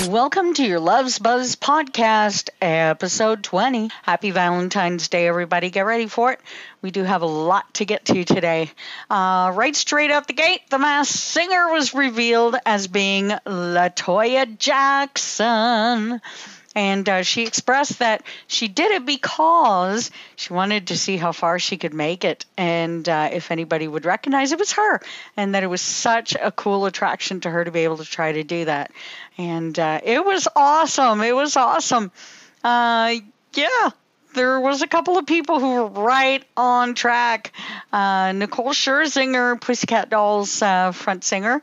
Welcome to your Loves Buzz podcast, episode 20. Happy Valentine's Day, everybody. Get ready for it. We do have a lot to get to today. Uh, right straight out the gate, the masked singer was revealed as being Latoya Jackson. And uh, she expressed that she did it because she wanted to see how far she could make it and uh, if anybody would recognize it was her. And that it was such a cool attraction to her to be able to try to do that. And uh, it was awesome. It was awesome. Uh, yeah, there was a couple of people who were right on track. Uh, Nicole Scherzinger, Pussycat Dolls uh, front singer,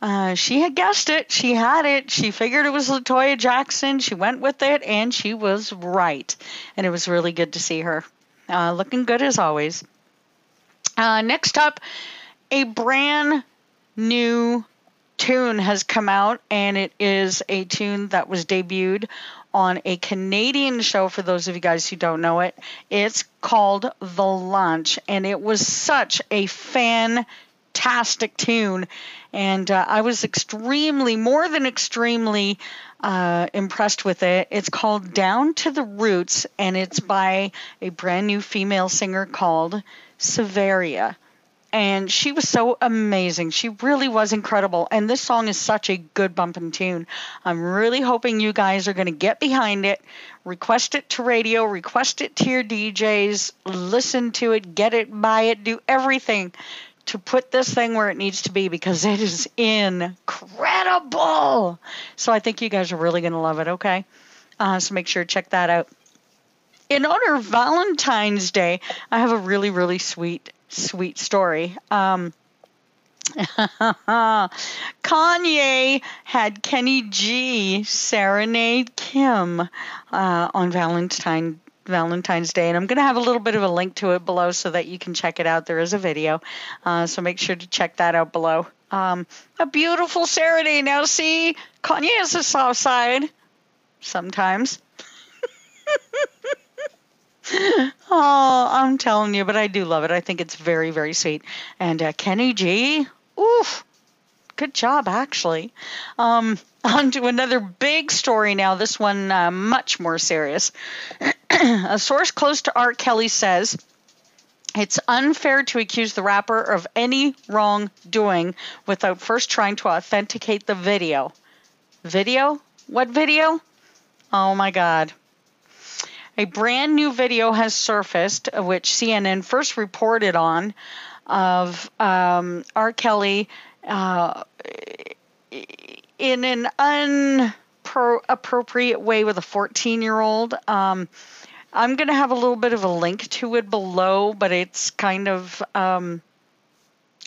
uh, she had guessed it. She had it. She figured it was Latoya Jackson. She went with it, and she was right. And it was really good to see her. Uh, looking good as always. Uh, next up, a brand new tune has come out, and it is a tune that was debuted on a Canadian show for those of you guys who don't know it. It's called The Launch, and it was such a fan fantastic tune. And uh, I was extremely, more than extremely uh, impressed with it. It's called Down to the Roots, and it's by a brand new female singer called Severia. And she was so amazing. She really was incredible. And this song is such a good bumping tune. I'm really hoping you guys are going to get behind it, request it to radio, request it to your DJs, listen to it, get it, buy it, do everything to put this thing where it needs to be because it is incredible. So I think you guys are really going to love it, okay? Uh, so make sure to check that out. In honor of Valentine's Day, I have a really, really sweet, sweet story. Um, Kanye had Kenny G serenade Kim uh, on Valentine's Valentine's Day. And I'm going to have a little bit of a link to it below so that you can check it out. There is a video. Uh, so make sure to check that out below. Um, a beautiful serenade. Now, see, Kanye has a soft side sometimes. oh, I'm telling you, but I do love it. I think it's very, very sweet. And uh, Kenny G, oof, good job, actually. Um, on to another big story now. This one uh, much more serious. a source close to R. Kelly says it's unfair to accuse the rapper of any wrongdoing without first trying to authenticate the video. Video? What video? Oh my God. A brand new video has surfaced, which CNN first reported on, of um, R. Kelly uh, in an inappropriate way with a 14 year old. Um, I'm going to have a little bit of a link to it below, but it's kind of um,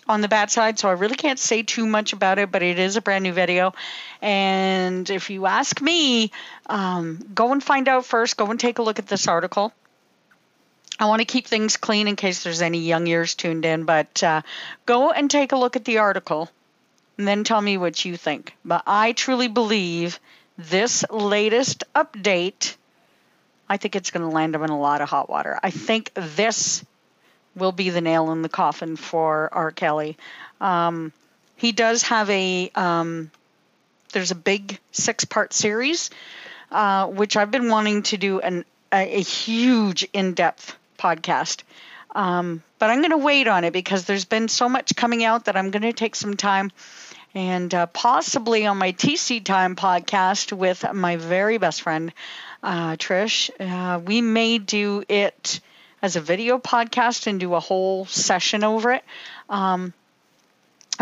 on the bad side, so I really can't say too much about it, but it is a brand new video. And if you ask me, um, go and find out first. Go and take a look at this article. I want to keep things clean in case there's any young ears tuned in, but uh, go and take a look at the article and then tell me what you think. But I truly believe this latest update I think it's going to land him in a lot of hot water. I think this will be the nail in the coffin for R. Kelly. Um, he does have a um, there's a big six part series, uh, which I've been wanting to do an, a, a huge in depth podcast. Um, but I'm going to wait on it because there's been so much coming out that I'm going to take some time and uh, possibly on my TC Time podcast with my very best friend, uh, Trish. Uh, we may do it as a video podcast and do a whole session over it. Um,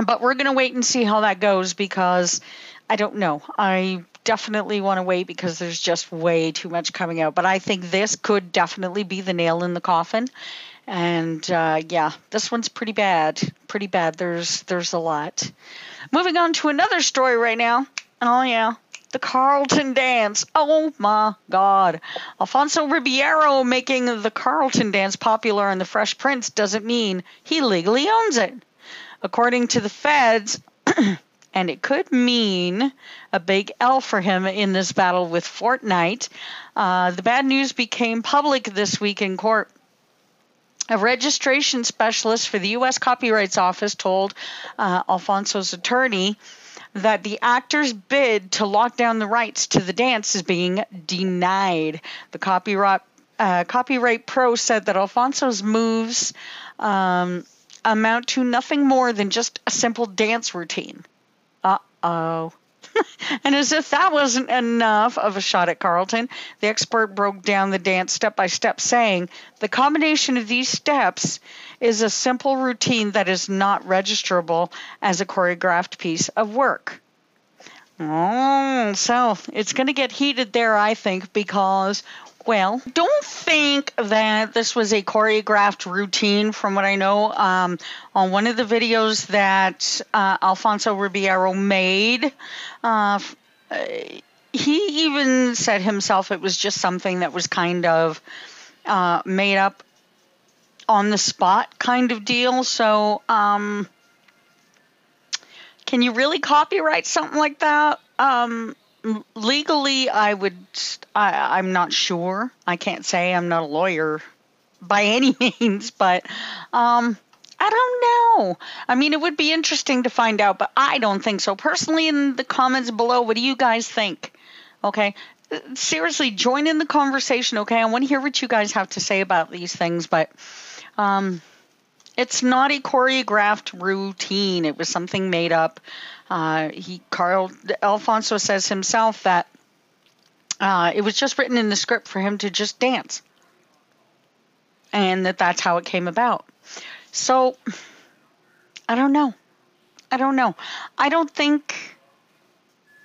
but we're going to wait and see how that goes because I don't know. I definitely want to wait because there's just way too much coming out. But I think this could definitely be the nail in the coffin. And uh, yeah, this one's pretty bad. Pretty bad. There's there's a lot. Moving on to another story right now. Oh yeah, the Carlton dance. Oh my God. Alfonso Ribeiro making the Carlton dance popular in The Fresh Prince doesn't mean he legally owns it. According to the feds, and it could mean a big L for him in this battle with Fortnite. Uh, the bad news became public this week in court. A registration specialist for the U.S. Copyrights Office told uh, Alfonso's attorney that the actor's bid to lock down the rights to the dance is being denied. The copyright uh, Copyright Pro said that Alfonso's moves um, amount to nothing more than just a simple dance routine. Oh. and as if that wasn't enough of a shot at Carlton, the expert broke down the dance step by step, saying the combination of these steps is a simple routine that is not registerable as a choreographed piece of work. Oh, so it's going to get heated there, I think, because well, don't think that this was a choreographed routine from what I know. Um, on one of the videos that uh, Alfonso Ribeiro made, uh, he even said himself it was just something that was kind of uh, made up on the spot kind of deal. So, um, can you really copyright something like that? Um, legally, I would. I, I'm not sure. I can't say. I'm not a lawyer by any means, but um, I don't know. I mean, it would be interesting to find out, but I don't think so. Personally, in the comments below, what do you guys think? Okay. Seriously, join in the conversation, okay? I want to hear what you guys have to say about these things, but um, it's not a choreographed routine. It was something made up. Uh, he Carl Alfonso says himself that uh, it was just written in the script for him to just dance, and that that's how it came about. So I don't know. I don't know. I don't think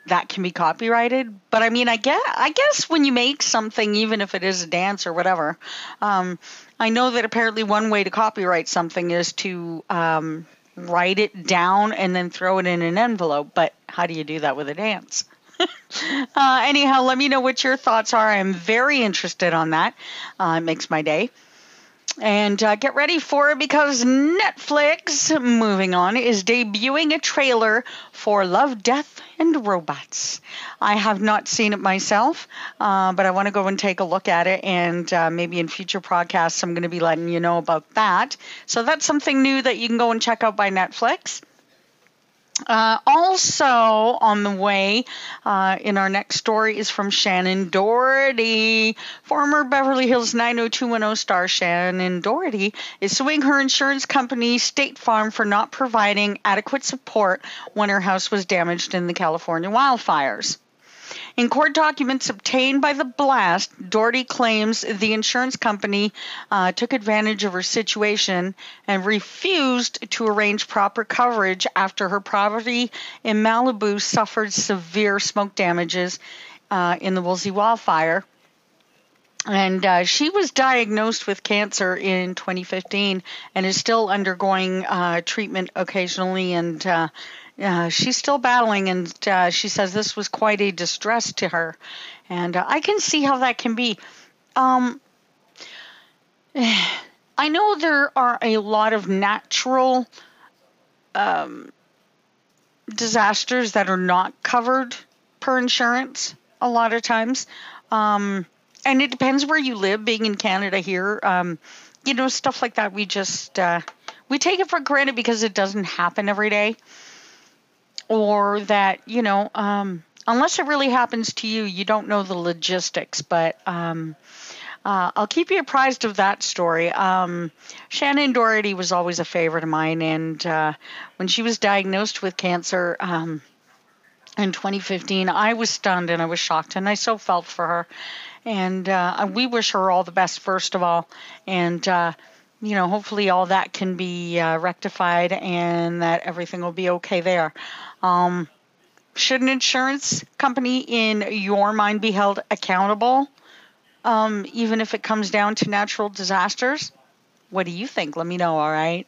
that can be copyrighted. But I mean, I guess I guess when you make something, even if it is a dance or whatever, um, I know that apparently one way to copyright something is to um, write it down and then throw it in an envelope. But how do you do that with a dance? uh, anyhow, let me know what your thoughts are. I'm very interested on that. Uh, it makes my day. And uh, get ready for it because Netflix, moving on, is debuting a trailer for Love, Death, and Robots. I have not seen it myself, uh, but I want to go and take a look at it. And uh, maybe in future podcasts, I'm going to be letting you know about that. So that's something new that you can go and check out by Netflix. Uh, also on the way uh, in our next story is from Shannen Doherty. Former Beverly Hills 90210 star Shannen Doherty is suing her insurance company State Farm for not providing adequate support when her house was damaged in the California wildfires. In court documents obtained by the blast, Doherty claims the insurance company uh, took advantage of her situation and refused to arrange proper coverage after her property in Malibu suffered severe smoke damages uh, in the Woolsey wildfire. And uh, she was diagnosed with cancer in 2015 and is still undergoing uh, treatment occasionally and uh, uh, she's still battling, and uh, she says this was quite a distress to her. And uh, I can see how that can be. Um, I know there are a lot of natural um, disasters that are not covered per insurance a lot of times. Um, and it depends where you live. Being in Canada here, um, you know, stuff like that, we just uh, we take it for granted because it doesn't happen every day or that you know um, unless it really happens to you you don't know the logistics but um, uh, I'll keep you apprised of that story. Um, Shannen Doherty was always a favorite of mine, and uh, when she was diagnosed with cancer um, in 2015, I was stunned and I was shocked, and I so felt for her. And uh, we wish her all the best, first of all, and uh, you know, hopefully all that can be uh, rectified and that everything will be okay there. Um, should an insurance company, in your mind, be held accountable, um, even if it comes down to natural disasters? What do you think? Let me know, all right?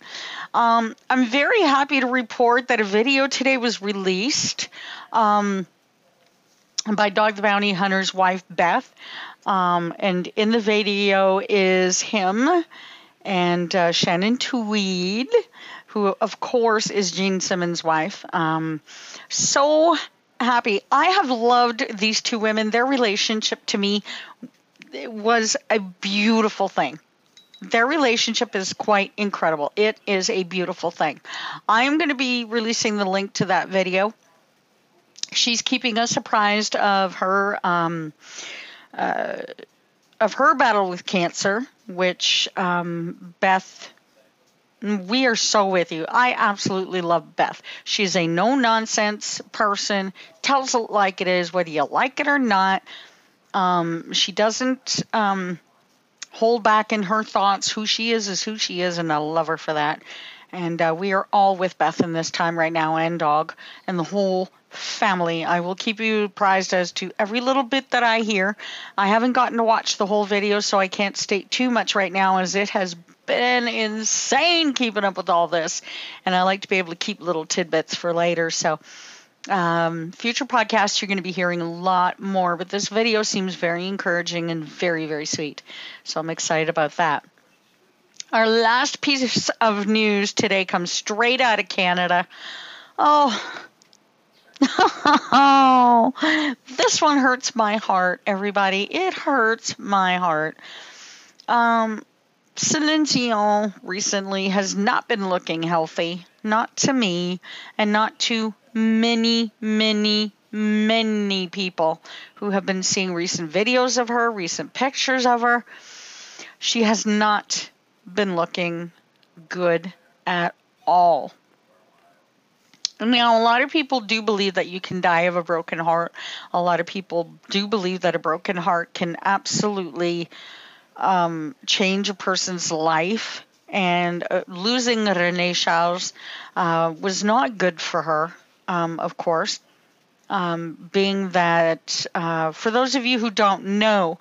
Um, I'm very happy to report that a video today was released um, by Dog the Bounty Hunter's wife, Beth. Um, and in the video is him and uh, Shannon Tweed, who, of course, is Gene Simmons' wife. Um, so happy. I have loved these two women. Their relationship to me was a beautiful thing. Their relationship is quite incredible. It is a beautiful thing. I am going to be releasing the link to that video she's keeping us apprised of her um, uh, of her battle with cancer, which um, Beth. We are so with you. I absolutely love Beth. She's a no nonsense person, tells it like it is, whether you like it or not. Um, she doesn't um, hold back in her thoughts. Who she is is who she is, and I love her for that. And uh, we are all with Beth in this time right now, and dog, and the whole family. I will keep you apprised as to every little bit that I hear. I haven't gotten to watch the whole video, so I can't state too much right now, as it has been insane keeping up with all this. And I like to be able to keep little tidbits for later. So, um, future podcasts, you're going to be hearing a lot more, but this video seems very encouraging and very, very sweet. So, I'm excited about that. Our last piece of news today comes straight out of Canada. Oh, oh, this one hurts my heart, everybody. It hurts my heart. Um, Celine Dion recently has not been looking healthy, not to me, and not to many, many, many people who have been seeing recent videos of her, recent pictures of her. She has not been looking good at all. Now, a lot of people do believe that you can die of a broken heart. A lot of people do believe that a broken heart can absolutely um, change a person's life. And uh, losing Renee Charles uh, was not good for her, um, of course. Um, being that, uh, for those of you who don't know,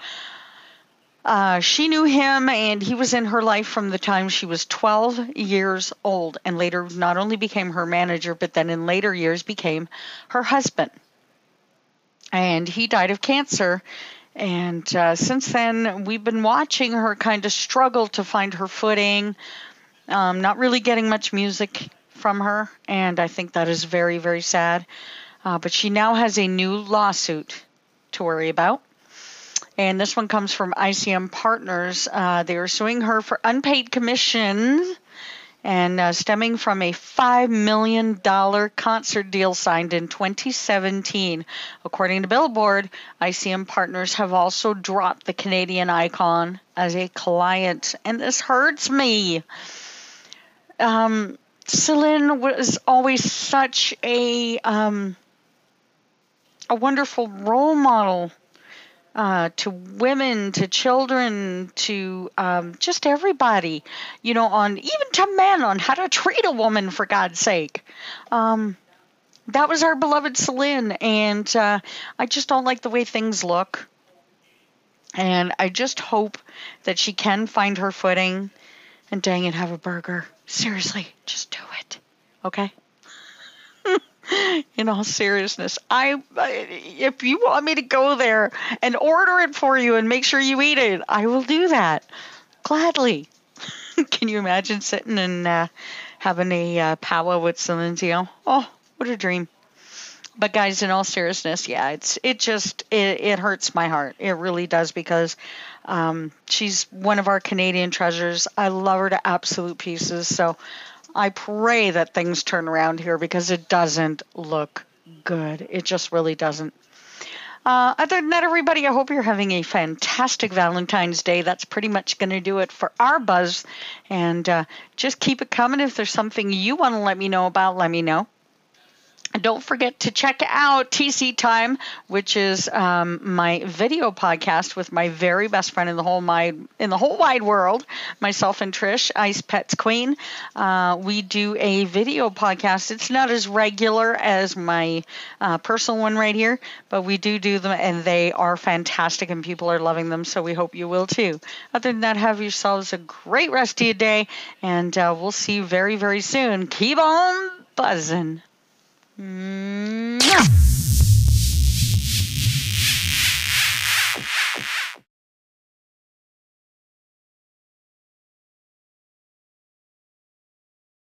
uh, she knew him and he was in her life from the time she was 12 years old and later not only became her manager, but then in later years became her husband. And he died of cancer. And uh, since then, we've been watching her kind of struggle to find her footing, um, not really getting much music from her. And I think that is very, very sad. Uh, but she now has a new lawsuit to worry about and this one comes from ICM Partners. Uh, they are suing her for unpaid commission and uh, stemming from a $5 million concert deal signed in 2017. According to Billboard, ICM Partners have also dropped the Canadian icon as a client, and this hurts me. Um, Celine was always such a um, a wonderful role model uh, to women, to children, to um, just everybody, you know, on even to men on how to treat a woman for God's sake. Um, that was our beloved Celine, and uh, I just don't like the way things look. And I just hope that she can find her footing and dang it, have a burger. Seriously, just do it. Okay? in all seriousness, I if you want me to go there and order it for you and make sure you eat it, I will do that gladly. Can you imagine sitting and uh, having a uh, powwow with Celine? Oh, what a dream! But guys, in all seriousness, yeah, it's it just it, it hurts my heart. It really does because um, she's one of our Canadian treasures. I love her to absolute pieces. So I pray that things turn around here because it doesn't look good. It just really doesn't. Uh, other than that, everybody, I hope you're having a fantastic Valentine's Day. That's pretty much going to do it for our buzz. And uh, just keep it coming. If there's something you want to let me know about, let me know. Don't forget to check out TC Time, which is um, my video podcast with my very best friend in the whole wide in the whole wide world, myself and Trish, Ice Pets Queen. Uh, we do a video podcast. It's not as regular as my uh, personal one right here, but we do do them, and they are fantastic, and people are loving them. So we hope you will too. Other than that, have yourselves a great rest of your day, and uh, we'll see you very very soon. Keep on buzzing. Mwah.